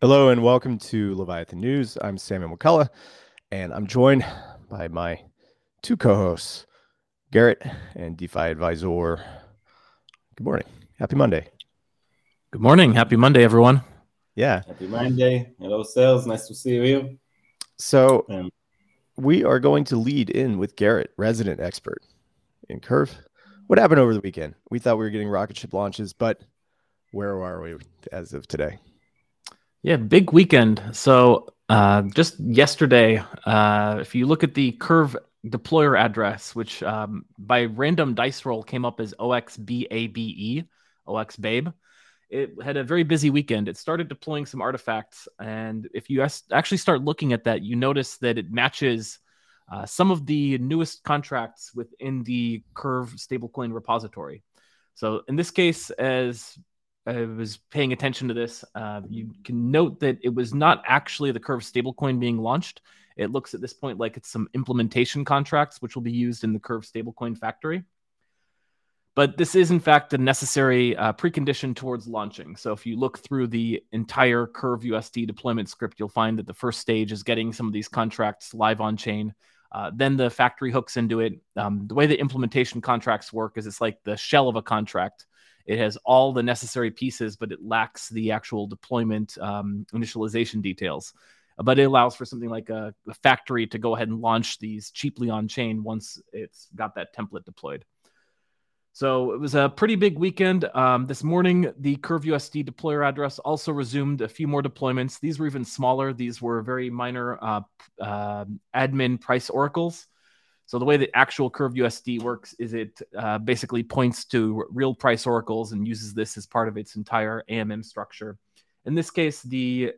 Hello and welcome to Leviathan News. I'm Samuel McCullough, and I'm joined by my two co-hosts, Garrett and DeFi Advisor. Good morning. Happy Monday. Good morning. Happy Monday, everyone. Yeah. Happy Monday. Hello, sales. Nice to see you. So Um, we are going to lead in with Garrett, resident expert in Curve. What happened over the weekend? We thought we were getting rocket ship launches, but where are we as of today? Yeah, big weekend. So uh, just yesterday, uh, if you look at the Curve deployer address, which um, by random dice roll came up as OXBABE, OXBABE, it had a very busy weekend. It started deploying some artifacts. And if you actually start looking at that, you notice that it matches uh, some of the newest contracts within the Curve stablecoin repository. So in this case, as I was paying attention to this, uh, you can note that it was not actually the Curve stablecoin being launched. It looks at this point like it's some implementation contracts, which will be used in the Curve stablecoin factory. But this is, in fact, a necessary uh, precondition towards launching. So if you look through the entire Curve USD deployment script, you'll find that the first stage is getting some of these contracts live on chain. Uh, then the factory hooks into it. Um, the way the implementation contracts work is it's like the shell of a contract. It has all the necessary pieces, but it lacks the actual deployment um, initialization details. But it allows for something like a, a factory to go ahead and launch these cheaply on chain once it's got that template deployed. So it was a pretty big weekend. Um, this morning, the Curve USD deployer address also resumed a few more deployments. These were even smaller. These were very minor uh, uh, admin price oracles. So the way the actual Curve USD works is it uh, basically points to real price oracles and uses this as part of its entire AMM structure. In this case, the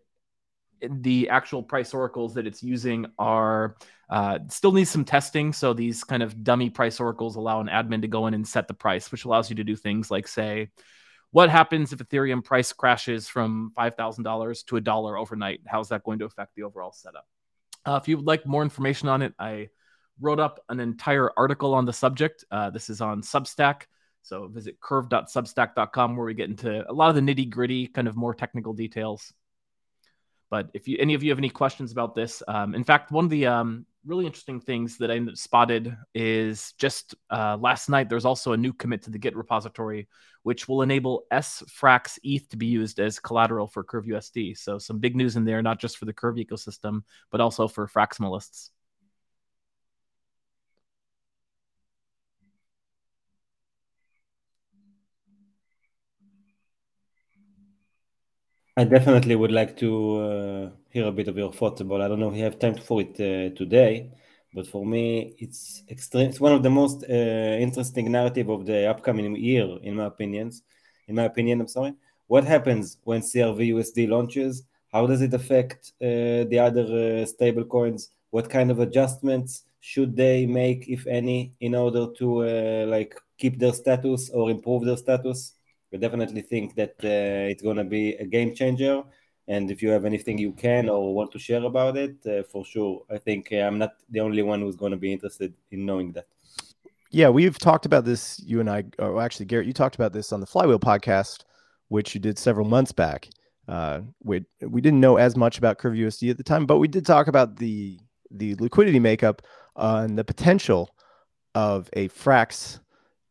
the actual price oracles that it's using are uh, still needs some testing. So these kind of dummy price oracles allow an admin to go in and set the price, which allows you to do things like say, what happens if Ethereum price crashes from five thousand dollars to a dollar overnight? How's that going to affect the overall setup? Uh, if you would like more information on it, I wrote up an entire article on the subject. Uh, this is on Substack. So visit curve.substack.com where we get into a lot of the nitty gritty, kind of more technical details. But if you any of you have any questions about this, um, in fact, one of the um, really interesting things that I spotted is just uh, last night. There's also a new commit to the Git repository, which will enable sfrax ETH to be used as collateral for Curve USD. So some big news in there, not just for the Curve ecosystem, but also for Fraximalists. I definitely would like to uh, hear a bit of your thoughts about. I don't know if you have time for it uh, today, but for me, it's extreme. It's one of the most uh, interesting narrative of the upcoming year, in my opinions. In my opinion, I'm sorry. What happens when CRV USD launches? How does it affect uh, the other uh, stable coins? What kind of adjustments should they make, if any, in order to uh, like keep their status or improve their status? I definitely think that uh, it's going to be a game changer. And if you have anything you can or want to share about it, uh, for sure, I think uh, I'm not the only one who's going to be interested in knowing that. Yeah, we've talked about this. You and I, or actually, Garrett, you talked about this on the Flywheel podcast, which you did several months back. Uh, we we didn't know as much about Curve USD at the time, but we did talk about the the liquidity makeup uh, and the potential of a Frax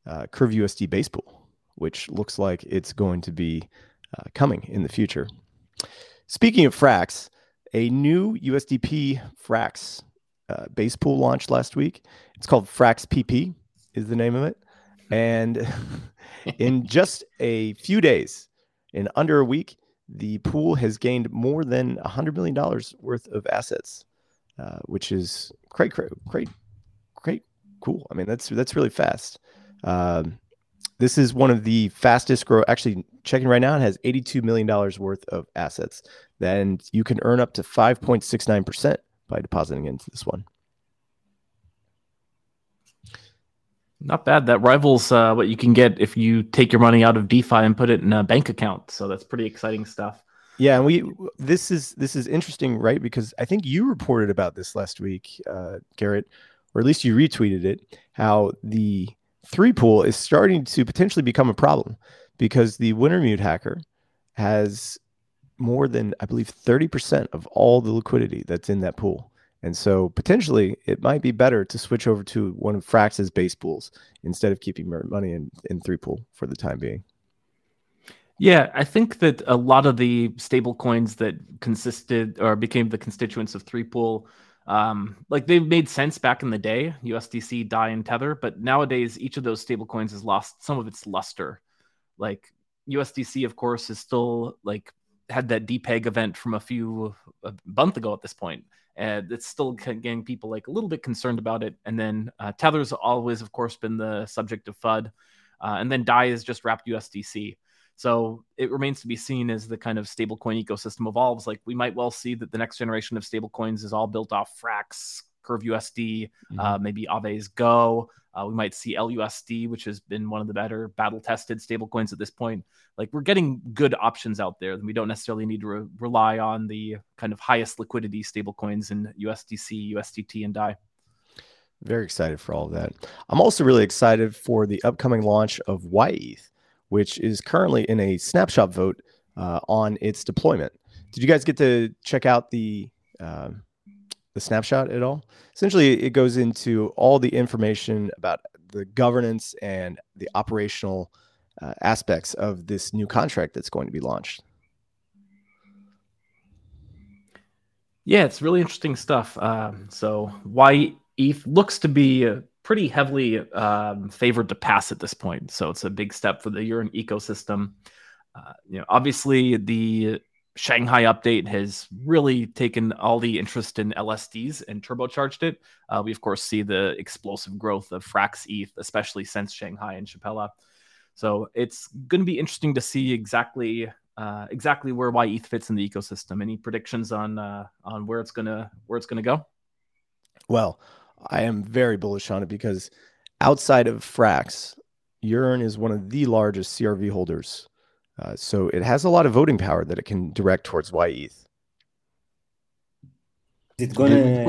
uh, Curve USD base pool, which looks like it's going to be uh, coming in the future. Speaking of Frax, a new USDP Frax uh, base pool launched last week. It's called Frax PP, is the name of it. And in just a few days, in under a week, the pool has gained more than $100 million worth of assets, uh, which is great, great, great, great, cool. I mean, that's that's really fast. Um, this is one of the fastest grow. Actually, checking right now, it has $82 million worth of assets. Then you can earn up to 5.69% by depositing into this one. Not bad. That rivals uh, what you can get if you take your money out of DeFi and put it in a bank account. So that's pretty exciting stuff. Yeah, and we this is this is interesting, right? Because I think you reported about this last week, uh, Garrett, or at least you retweeted it. How the three pool is starting to potentially become a problem because the Wintermute hacker has more than I believe 30% of all the liquidity that's in that pool. And so potentially it might be better to switch over to one of Frax's base pools instead of keeping money in, in three pool for the time being. Yeah, I think that a lot of the stable coins that consisted or became the constituents of three pool, um, like they've made sense back in the day, USDC, DAI, and Tether, but nowadays each of those stable coins has lost some of its luster. Like USDC, of course, is still like had that depeg event from a few a month ago at this point and it's still getting people like a little bit concerned about it. And then uh, Tether's always, of course, been the subject of FUD, uh, and then DAI is just wrapped USDC. So it remains to be seen as the kind of stablecoin ecosystem evolves. Like we might well see that the next generation of stablecoins is all built off Frax, Curve USD, mm-hmm. uh, maybe Aave's GHO. Uh, we might see LUSD, which has been one of the better battle tested stablecoins at this point. Like we're getting good options out there, and we don't necessarily need to re- rely on the kind of highest liquidity stablecoins in USDC, USDT, and DAI. Very excited for all of that. I'm also really excited for the upcoming launch of YETH, which is currently in a snapshot vote uh, on its deployment. Did you guys get to check out the uh, the snapshot at all? Essentially, it goes into all the information about the governance and the operational uh, aspects of this new contract that's going to be launched. Yeah, it's really interesting stuff. Um, so, why ETH looks to be pretty heavily um, favored to pass at this point. So, it's a big step for the Yearn ecosystem. Uh, you know, obviously, the Shanghai update has really taken all the interest in LSDs and turbocharged it. Uh, we, of course, see the explosive growth of Frax ETH, especially since Shanghai and Shapella. So it's going to be interesting to see exactly uh, exactly where YETH fits in the ecosystem. Any predictions on uh, on where it's gonna where it's gonna go? Well, I am very bullish on it because outside of Frax, Yearn is one of the largest CRV holders uh, so it has a lot of voting power that it can direct towards YETH. Is it gonna?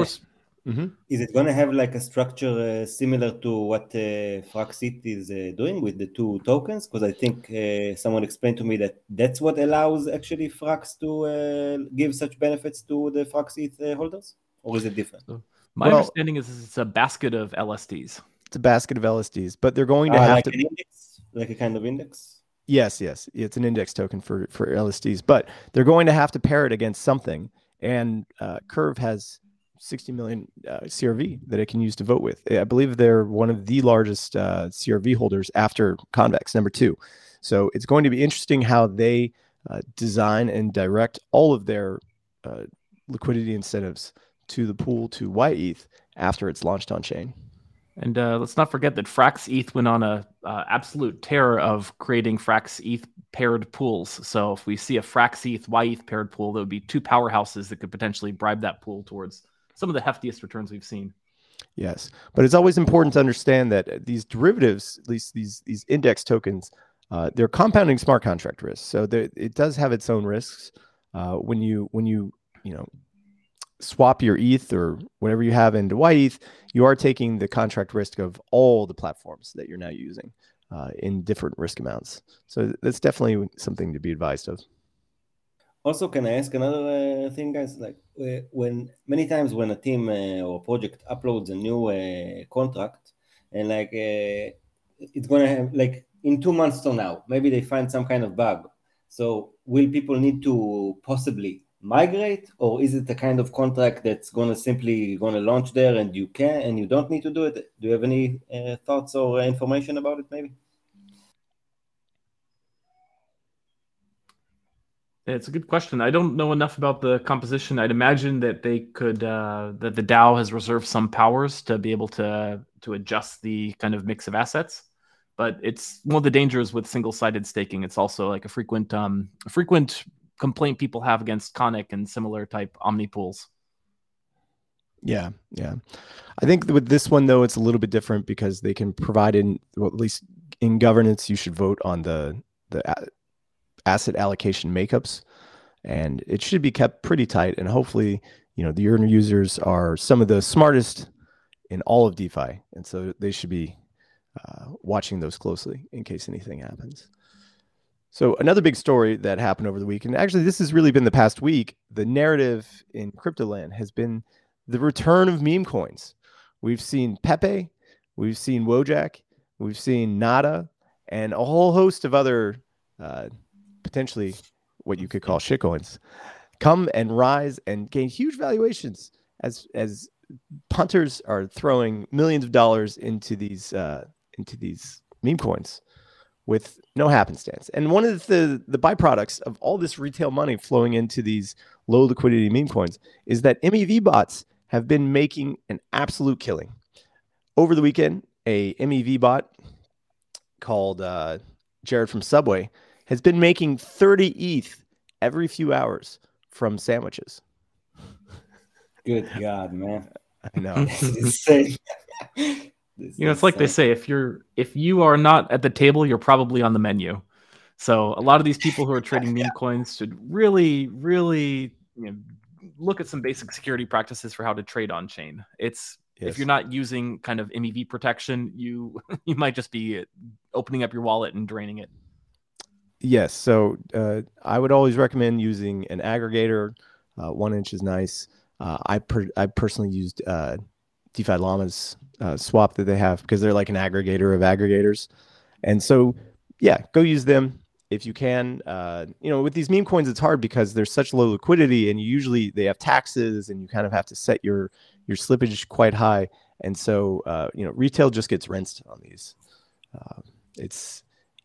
Mm-hmm. Is it gonna have like a structure uh, similar to what uh, Frax ETH is uh, doing with the two tokens? Because I think uh, someone explained to me that that's what allows actually Frax to uh, give such benefits to the Frax ETH uh, holders, or is it different? So my well, understanding is it's a basket of LSDs. It's a basket of LSDs, but they're going to ah, have like to index, like a kind of index. Yes, yes, it's an index token for for LSDs, but they're going to have to pair it against something. And uh, Curve has 60 million uh, CRV that it can use to vote with. I believe they're one of the largest uh, CRV holders after Convex, number two. So it's going to be interesting how they uh, design and direct all of their uh, liquidity incentives to the pool to YETH after it's launched on chain. And uh, let's not forget that Frax ETH went on a uh, absolute terror of creating Frax ETH paired pools. So if we see a Frax ETH YETH paired pool, there would be two powerhouses that could potentially bribe that pool towards some of the heftiest returns we've seen. Yes, but it's always important to understand that these derivatives, at least these these index tokens, uh, they're compounding smart contract risks. So it does have its own risks. Uh, when you when you you know swap your ETH or whatever you have into YETH, you are taking the contract risk of all the platforms that you're now using uh, in different risk amounts. So that's definitely something to be advised of. Also, can I ask another uh, thing, guys? Like uh, when many times when a team uh, or project uploads a new uh, contract, and like uh, it's gonna have like in two months from now, maybe they find some kind of bug. So will people need to possibly migrate or is it a kind of contract that's to simply to launch there and you can and you don't need to do it? Do you have any uh, thoughts or information about it maybe? It's a good question. I don't know enough about the composition. I'd imagine that they could uh, that the dao has reserved some powers to be able to to adjust the kind of mix of assets but it's one of the dangers with single-sided staking. It's also like a frequent um frequent complaint people have against Conic and similar type Omni pools. Yeah, yeah. I think with this one though, it's a little bit different because they can provide in well, at least in governance, you should vote on the the asset allocation makeups, and it should be kept pretty tight. And hopefully, you know, the Yearn users are some of the smartest in all of DeFi, and so they should be uh, watching those closely in case anything happens. So another big story that happened over the week, and actually this has really been the past week, the narrative in cryptoland has been the return of meme coins. We've seen Pepe, we've seen Wojak, we've seen Nada, and a whole host of other uh, potentially what you could call shitcoins come and rise and gain huge valuations as as punters are throwing millions of dollars into these uh, into these meme coins with no happenstance. And one of the the byproducts of all this retail money flowing into these low liquidity meme coins is that MEV bots have been making an absolute killing. Over the weekend, a MEV bot called uh, Jared from Subway has been making 30 ETH every few hours from sandwiches. Good God, man. I know. you know, it's like they say if you're if you are not at the table, you're probably on the menu. So a lot of these people who are trading meme coins should really, really you know, look at some basic security practices for how to trade on chain. It's yes. if you're not using kind of MEV protection, you you might just be opening up your wallet and draining it. Yes. So uh, I would always recommend using an aggregator. Uh, 1inch is nice. Uh, I per- I personally used uh, DeFi Llama's uh, swap that they have because they're like an aggregator of aggregators, and so yeah, go use them if you can. Uh, you know, with these meme coins, it's hard because there's such low liquidity, and usually they have taxes, and you kind of have to set your your slippage quite high, and so uh, you know, retail just gets rinsed on these. Uh, it's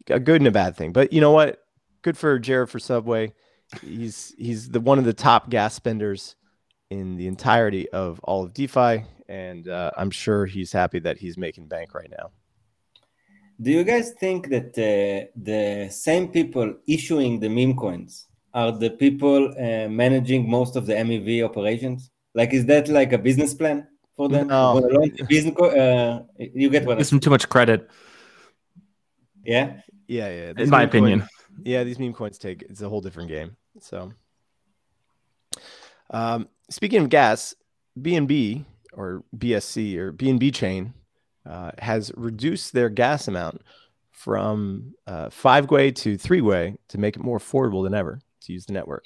a good and a bad thing. But you know what? Good for Jared for Subway. He's he's the one of the top gas spenders in the entirety of all of DeFi, and uh, I'm sure he's happy that he's making bank right now. Do you guys think that uh, the same people issuing the meme coins are the people uh, managing most of the MEV operations? Like, is that like a business plan for them? No. Business co- uh, you get what? Gives them too much credit. Yeah. Yeah, yeah. In my opinion. Coins, yeah, these meme coins take it's a whole different game. So, um, speaking of gas, BNB or BSC or BNB chain uh, has reduced their gas amount from uh, five Gwei to three Gwei to make it more affordable than ever to use the network.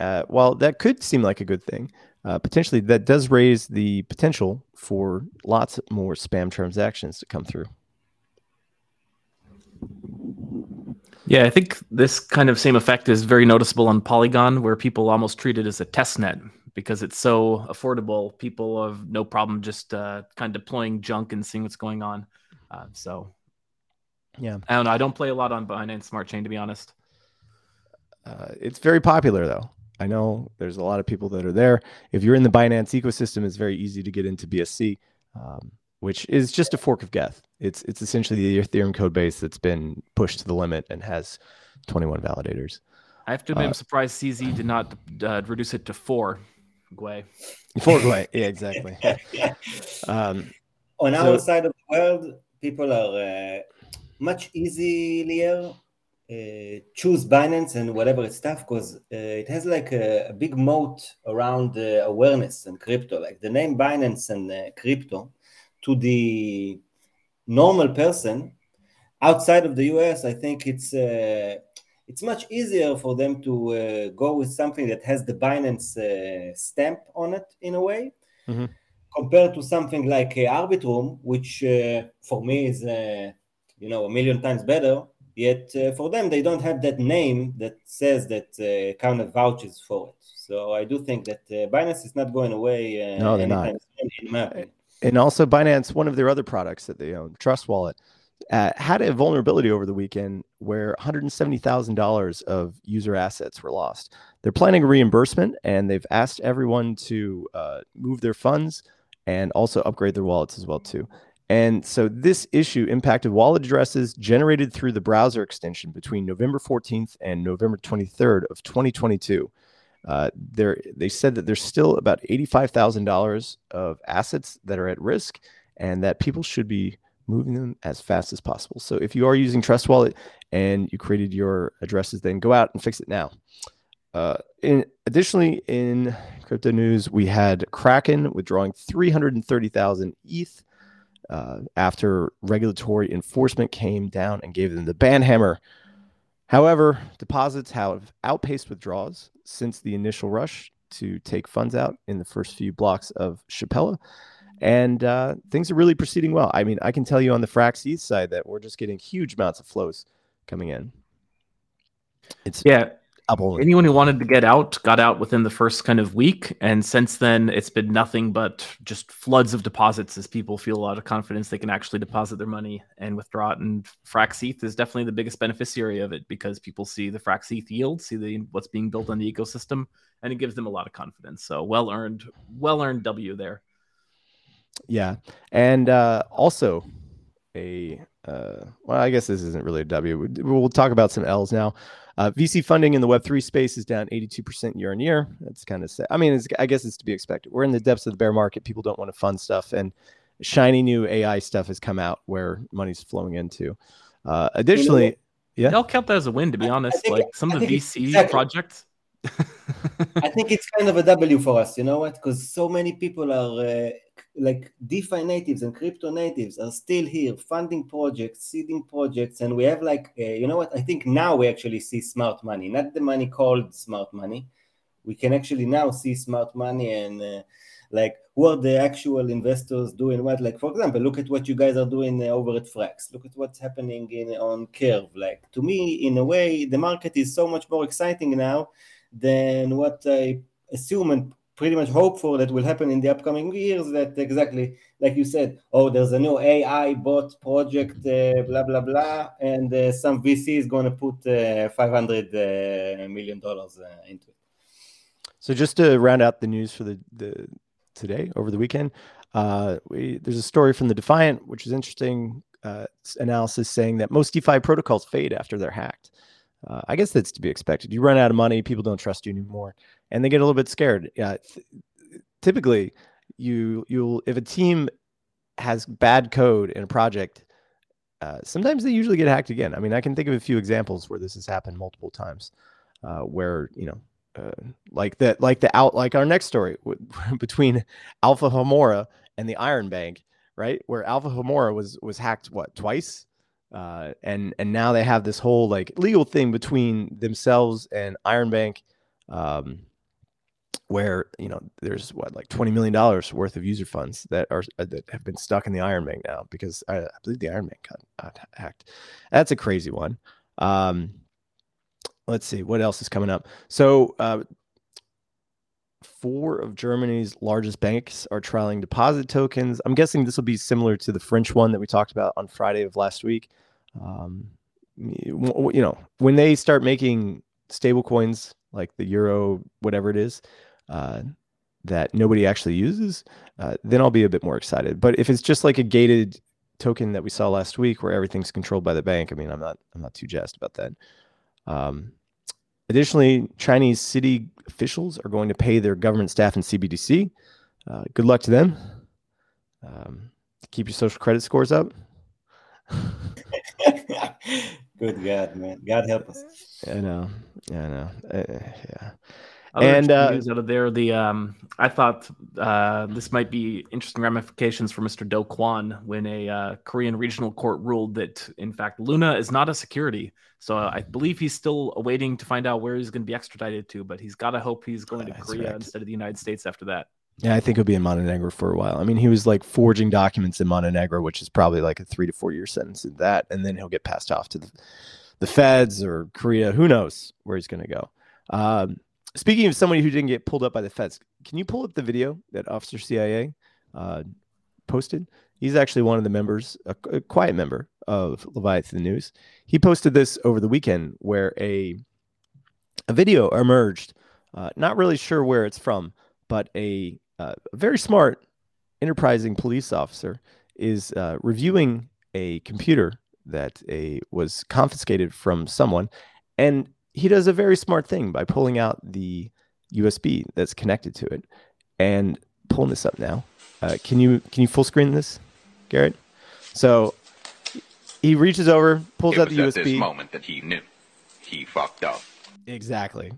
Uh, while that could seem like a good thing, uh, potentially that does raise the potential for lots more spam transactions to come through. Yeah, I think this kind of same effect is very noticeable on Polygon, where people almost treat it as a test net because it's so affordable. People have no problem just uh, kind of deploying junk and seeing what's going on. Uh, so, yeah, I don't know. I don't play a lot on Binance Smart Chain, to be honest. Uh, it's very popular, though. I know there's a lot of people that are there. If you're in the Binance ecosystem, it's very easy to get into BSC. Um, which is just a fork of Geth. It's it's essentially the Ethereum code base that's been pushed to the limit and has 21 validators. I have to admit, uh, I'm surprised CZ did not uh, reduce it to four. Gwei. Four Gwei, yeah, exactly. um, On so, our side of the world, people are uh, much easier uh, choose Binance and whatever its stuff because uh, it has like a, a, big moat around uh, awareness and crypto. Like the name Binance and uh, crypto to the normal person outside of the US, I think it's uh, it's much easier for them to uh, go with something that has the Binance uh, stamp on it in a way, mm-hmm. compared to something like uh, Arbitrum, which uh, for me is uh, you know a million times better. Yet uh, for them, they don't have that name that says that kind of vouches for it. So I do think that Binance is not going away. no, they're not. in my and also Binance, one of their other products that they own, Trust Wallet, uh, had a vulnerability over the weekend where $170,000 of user assets were lost. They're planning a reimbursement and they've asked everyone to uh, move their funds and also upgrade their wallets as well too. And so this issue impacted wallet addresses generated through the browser extension between November 14th and November 23rd of 2022. Uh, they said that there's still about $85,000 of assets that are at risk and that people should be moving them as fast as possible. So if you are using Trust Wallet and you created your addresses, then go out and fix it now. Uh, in, additionally, in crypto news, we had Kraken withdrawing 330,000 ETH uh, after regulatory enforcement came down and gave them the ban hammer However, deposits have outpaced withdrawals since the initial rush to take funds out in the first few blocks of Shapella. And uh, things are really proceeding well. I mean, I can tell you on the Frax ETH side that we're just getting huge amounts of flows coming in. It's yeah, Anyone who wanted to get out got out within the first kind of week, and since then it's been nothing but just floods of deposits as people feel a lot of confidence they can actually deposit their money and withdraw it. And Frax ETH is definitely the biggest beneficiary of it because people see the Frax ETH yield, see the what's being built on the ecosystem, and it gives them a lot of confidence. So well earned, well earned W there. Yeah, and uh, also a uh, well, I guess this isn't really a W. We'll talk about some L's now. Uh, VC funding in the Web3 space is down 82% year on year. That's kind of sad. I mean, I guess it's to be expected. We're in the depths of the bear market. People don't want to fund stuff, and shiny new AI stuff has come out where money's flowing into. Uh, additionally, yeah, I'll count that as a win. To be honest, think, like some of the VC exactly. projects. I think it's kind of a W for us. You know what? Because so many people are uh, like DeFi natives and crypto natives are still here funding projects, seeding projects, and we have like uh, you know what? I think now we actually see smart money, not the money called smart money. We can actually now see smart money and uh, like who are the actual investors doing what? Like for example, look at what you guys are doing uh, over at Frax. Look at what's happening in on Curve. Like to me, in a way, the market is so much more exciting now than what I assume and pretty much hope for that will happen in the upcoming years that exactly like you said oh there's a new ai bot project uh, blah blah blah and uh, some vc is going to put uh, 500 uh, million dollars uh, into it. So just to round out the news for the, the today over the weekend uh, we, there's a story from the defiant which is interesting analysis saying that most defi protocols fade after they're hacked uh, I guess that's to be expected. You run out of money, people don't trust you anymore, and they get a little bit scared. Yeah, th- typically, you you'll if a team has bad code in a project, uh, sometimes they usually get hacked again. I mean, I can think of a few examples where this has happened multiple times, uh, where you know, uh, like that, like the out, like our next story between Alpha Homora and the Iron Bank, right? Where Alpha Homora was was hacked what twice uh, and and now they have this whole like legal thing between themselves and Iron Bank, um, where you know there's what like twenty million dollars worth of user funds that are uh, that have been stuck in the Iron Bank now because I, I believe the Iron Bank got, got, hacked. That's a crazy one. Um, let's see what else is coming up. So. Uh, four of Germany's largest banks are trialing deposit tokens. I'm guessing this will be similar to the French one that we talked about on Friday of last week. Um, you know, when they start making stable coins like the euro, whatever it is, uh, that nobody actually uses, uh, then I'll be a bit more excited. But if it's just like a gated token that we saw last week where everything's controlled by the bank, I mean, I'm not, I'm not too jazzed about that. Um, additionally, Chinese city officials are going to pay their government staff in CBDC. Uh, good luck to them. Um, keep your social credit scores up. Good God, man! God help us. I know. I know. Uh, yeah. Other and uh, news out of there, the um, I thought uh, this might be interesting ramifications for Mr. Do Kwon when a uh, Korean regional court ruled that in fact Luna is not a security. So uh, I believe he's still awaiting to find out where he's going to be extradited to, but he's got to hope he's going to Korea instead of the United States after that. Yeah, I think he'll be in Montenegro for a while. I mean, he was like forging documents in Montenegro, which is probably like a three to four year sentence in that, and then he'll get passed off to the, the feds or Korea. Who knows where he's going to go? Um, speaking of somebody who didn't get pulled up by the feds, can you pull up the video that Officer CIA uh, posted? He's actually one of the members, a, a quiet member of Leviathan News. He posted this over the weekend where a a video emerged. Uh, not really sure where it's from, but a uh, very smart, enterprising police officer is uh, reviewing a computer that a was confiscated from someone, and he does a very smart thing by pulling out the USB that's connected to it and pulling this up now. Uh, can you can you full screen this, Garrett? So he reaches over, pulls it out the at USB. This moment that he knew he fucked up. Exactly.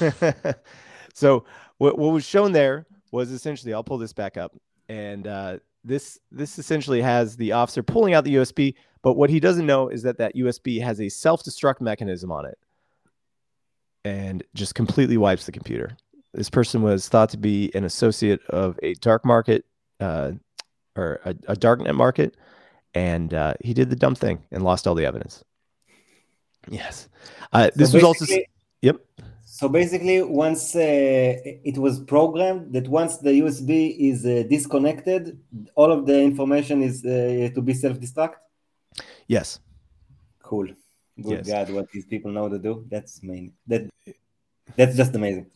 so what what was shown there was essentially I'll pull this back up and uh, this this essentially has the officer pulling out the USB, but what he doesn't know is that that USB has a self-destruct mechanism on it, and just completely wipes the computer. This person was thought to be an associate of a dark market, uh, or a, a darknet market, and uh, he did the dumb thing and lost all the evidence. Yes, uh, this So was also yep. So basically, once uh, it was programmed that once the USB is uh, disconnected, all of the information is uh, to be self-destruct. Yes, Cool. Good Yes. God, what these people know to do. That's main. That that's just amazing.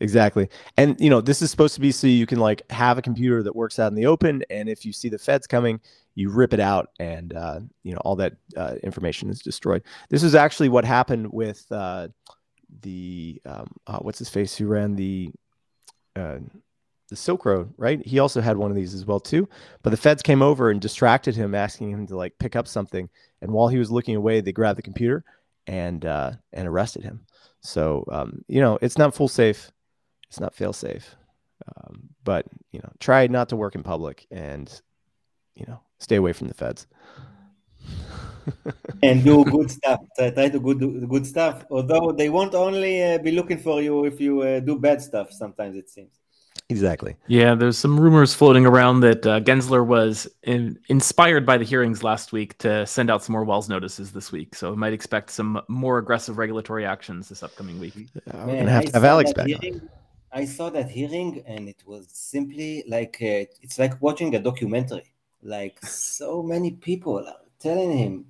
exactly. And you know, this is supposed to be so you can like have a computer that works out in the open, and if you see the feds coming, you rip it out, and uh, you know all that uh, information is destroyed. This is actually what happened with uh, the um, uh, what's his face who ran the uh, the Silk Road, right? He also had one of these as well too. But the feds came over and distracted him, asking him to like pick up something. And while he was looking away, they grabbed the computer and uh, and arrested him. So um, you know, it's not full safe, it's not fail safe. Um, but you know, try not to work in public and you know, stay away from the feds. and do good stuff. Try, to good, do good stuff. Although they won't only uh, be looking for you if you uh, do bad stuff. Sometimes it seems. Exactly. Yeah, there's some rumors floating around that uh, Gensler was in, inspired by the hearings last week to send out some more Wells notices this week. So we might expect some more aggressive regulatory actions this upcoming week. Uh, we're gonna have I to have saw Alex that back. hearing- I saw that hearing, and it was simply like uh, it's like watching a documentary. Like so many people are telling him,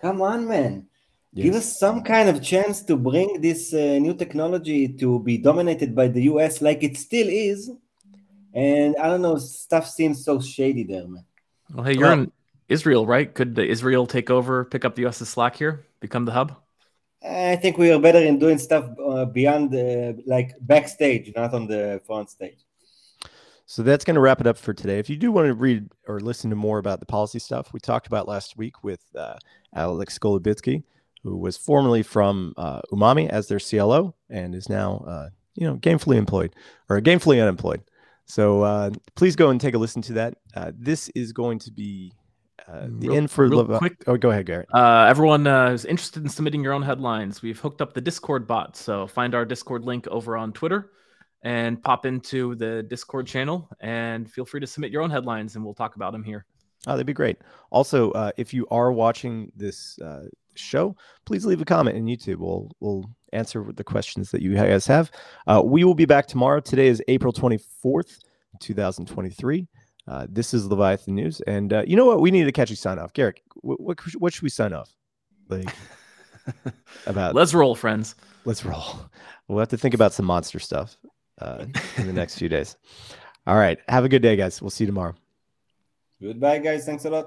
"Come on, man, give us some kind of chance to bring this uh, new technology to be dominated by the U.S. like it still is." And I don't know, stuff seems so shady there, man. Well, hey, you're Well- in Israel, right? Could Israel take over, pick up the US's slack here, become the hub? I think we are better in doing stuff uh, beyond, uh, like backstage, not on the front stage. So that's going to wrap it up for today. If you do want to read or listen to more about the policy stuff we talked about last week with uh, Alex Golubitsky, who was formerly from uh, Umami as their CLO and is now, uh, you know, gamefully employed or gainfully unemployed. So uh, please go and take a listen to that. Uh, this is going to be uh, the Real- end for real Levi- quick. Oh, go ahead, Garrett. Uh, everyone uh, who's interested in submitting your own headlines, we've hooked up the Discord bot. So find our Discord link over on Twitter and pop into the Discord channel and feel free to submit your own headlines and we'll talk about them here. Oh, that'd be great. Also, uh, if you are watching this uh, show, please leave a comment in YouTube. We'll we'll answer the questions that you guys have. Uh, we will be back tomorrow. Today is April twenty fourth, two thousand twenty three. Uh, this is Leviathan News, and uh, you know what? We need a catchy sign off, Garrett. What, what what should we sign off? Like about Let's roll, friends. let's roll. We'll have to think about some monster stuff uh, in the next few days. All right. Have a good day, guys. We'll see you tomorrow. Goodbye, guys. Thanks a lot.